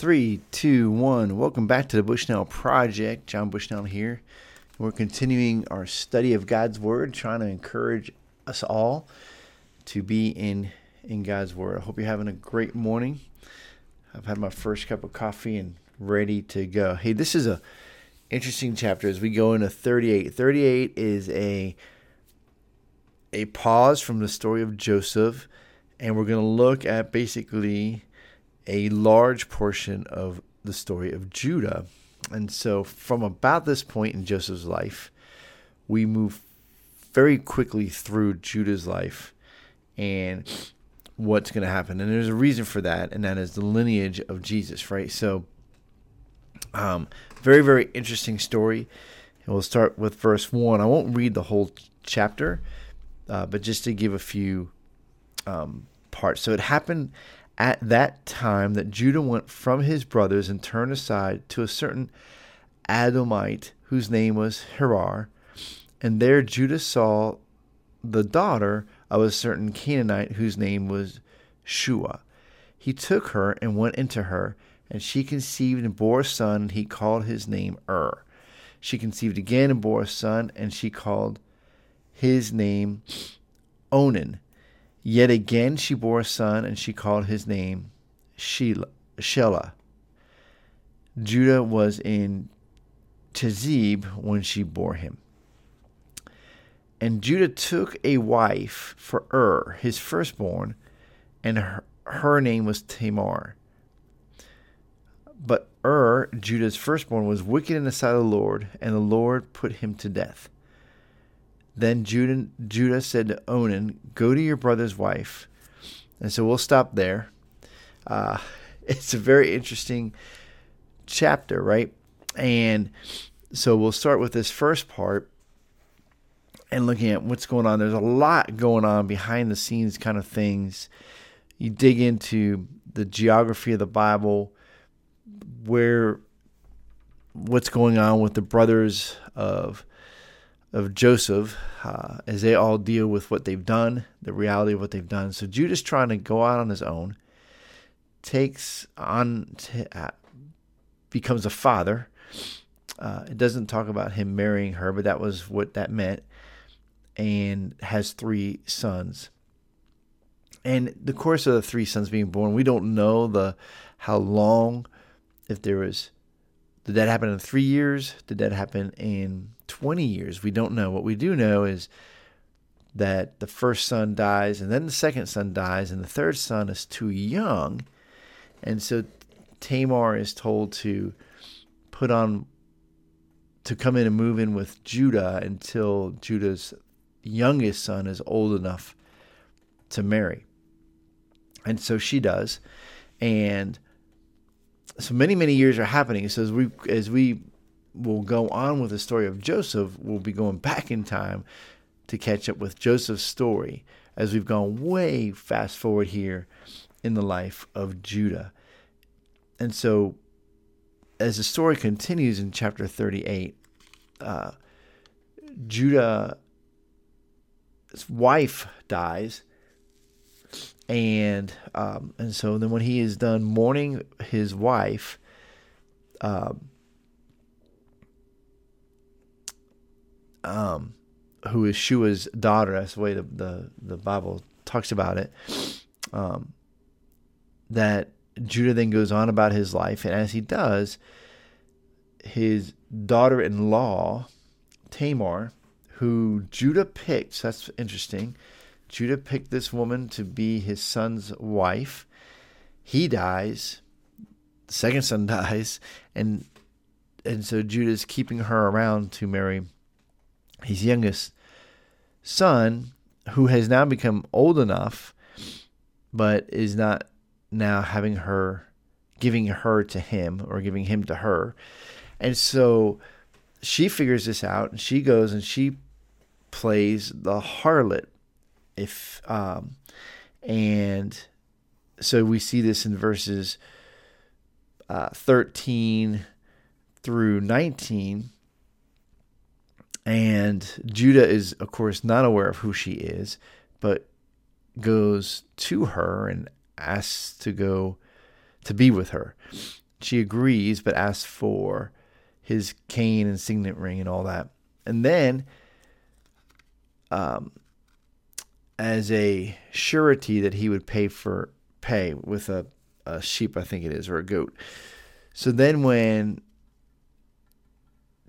Three, two, one. Welcome back to the Bushnell Project. John Bushnell here. We're continuing our study of God's Word, trying to encourage us all to be in in God's Word. I hope you're having a great morning. I've had my first cup of coffee and ready to go. Hey, this is a interesting chapter as we go into 38. 38 is a a pause from the story of Joseph, and we're going to look at basically a large portion of the story of Judah. And so, from about this point in Joseph's life, we move very quickly through Judah's life and what's going to happen. And there's a reason for that, and that is the lineage of Jesus, right? So, um, very, very interesting story. And we'll start with verse 1. I won't read the whole chapter, uh, but just to give a few um, parts. So, it happened at that time that Judah went from his brothers and turned aside to a certain Adullamite whose name was Hirah. And there Judah saw the daughter of a certain Canaanite whose name was Shua. He took her and went into her, and she conceived and bore a son, and he called his name Ur. She conceived again and bore a son, and she called his name Onan. Yet again she bore a son, and she called his name Shelah. Judah was in Chezib when she bore him. And Judah took a wife for Ur, his firstborn, and her, her name was Tamar. But Ur, Judah's firstborn, was wicked in the sight of the Lord, and the Lord put him to death. Then Judah, Judah said to Onan, Go to your brother's wife. And so we'll stop there. Uh, it's a very interesting chapter, right? And so we'll start with this first part and looking at what's going on. There's a lot going on behind the scenes kind of things. You dig into the geography of the Bible, where what's going on with the brothers of of Joseph uh, as they all deal with what they've done, the reality of what they've done. So Judah's trying to go out on his own, takes on, uh, becomes a father. Uh, it doesn't talk about him marrying her, but that was what that meant, and has three sons. And the course of the three sons being born, we don't know the how long, if there was did that happen in three years? Did that happen in 20 years? We don't know. What we do know is that the first son dies, and then the second son dies, and the third son is too young. And so Tamar is told to put on, to come in and move in with Judah until Judah's youngest son is old enough to marry. And so she does. And so many many years are happening. So as we as we will go on with the story of Joseph, we'll be going back in time to catch up with Joseph's story as we've gone way fast forward here in the life of Judah. And so as the story continues in chapter 38, uh, Judah's wife dies and um, and so then when he is done mourning his wife, um, um, who is Shua's daughter, that's the way the the, the Bible talks about it. Um, that Judah then goes on about his life, and as he does, his daughter-in-law Tamar, who Judah picked, that's interesting Judah picked this woman to be his son's wife. He dies. The second son dies, and and so Judah's keeping her around to marry his youngest son, who has now become old enough, but is not now having her giving her to him or giving him to her. And so she figures this out and she goes and she plays the harlot if um, and so we see this in verses uh, 13 through 19 and Judah is of course not aware of who she is but goes to her and asks to go to be with her she agrees, but asks for his cane and signet ring and all that. And then, um, as a surety that he would pay for pay with a, a sheep, I think it is, or a goat. So then when,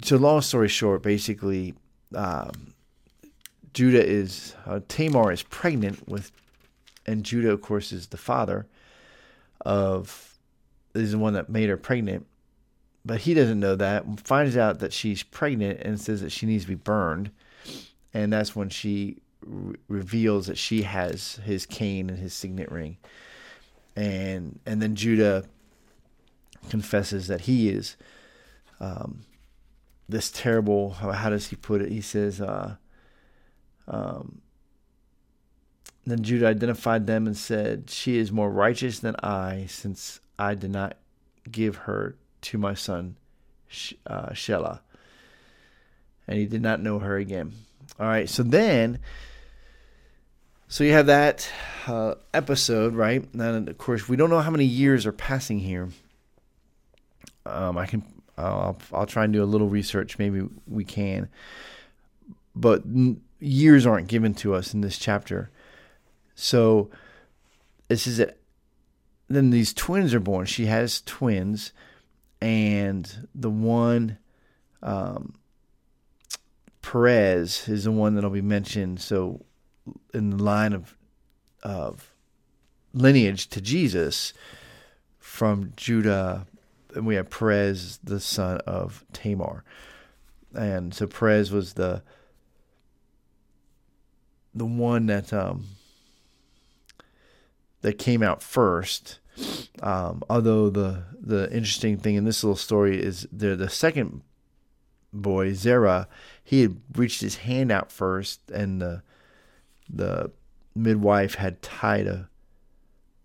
so long story short, basically, um, Judah is, uh, Tamar is pregnant with, and Judah, of course, is the father of, is the one that made her pregnant. But he doesn't know that. Finds out that she's pregnant and says that she needs to be burned. And that's when she re- reveals that she has his cane and his signet ring. And and then Judah confesses that he is um, this terrible. How, how, does he put it? He says, uh, um, then Judah identified them and said, She is more righteous than I, since I did not give her to my son uh, Shelah. And he did not know her again. All right, so then, so you have that uh, episode, right? And of course, we don't know how many years are passing here. Um, I can, I'll, I'll try and do a little research. Maybe we can, but years aren't given to us in this chapter. So this is it. Then these twins are born. She has twins and the one um, Perez is the one that'll be mentioned. So in the line of of lineage to Jesus from Judah, and we have Perez, the son of Tamar, and so Perez was the the one that um, that came out first. Um, although the the interesting thing in this little story is the the second boy Zerah, he had reached his hand out first, and the the midwife had tied a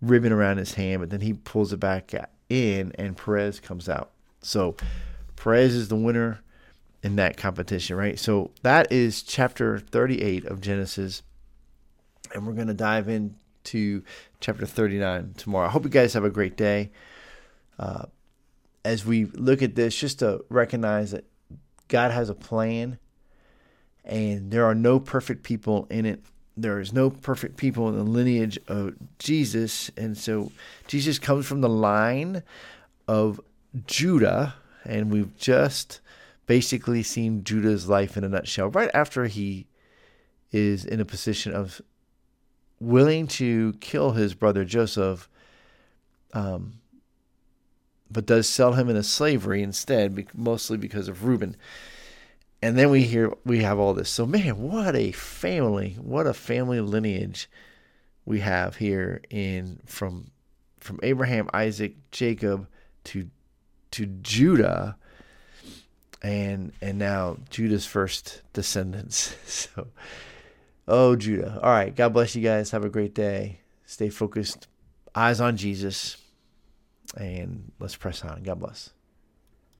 ribbon around his hand, but then he pulls it back in, and Perez comes out. So Perez is the winner in that competition, right? So that is chapter 38 of Genesis, and we're going to dive into chapter 39 tomorrow. I hope you guys have a great day. Uh, as we look at this, just to recognize that God has a plan and there are no perfect people in it. There is no perfect people in the lineage of Jesus. And so Jesus comes from the line of Judah, and we've just basically seen Judah's life in a nutshell right after he is in a position of willing to kill his brother Joseph, um, but does sell him into slavery instead, mostly because of Reuben. And then we hear we have all this. So man, what a family! What a family lineage we have here in from from Abraham, Isaac, Jacob to to Judah, and and now Judah's first descendants. So Oh, Judah. All right. God bless you guys. Have a great day. Stay focused. Eyes on Jesus. And let's press on. God bless.